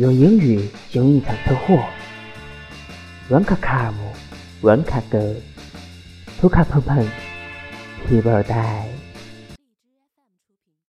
用英语形容一场车祸。One car come, one car go, two car 碰碰，people die。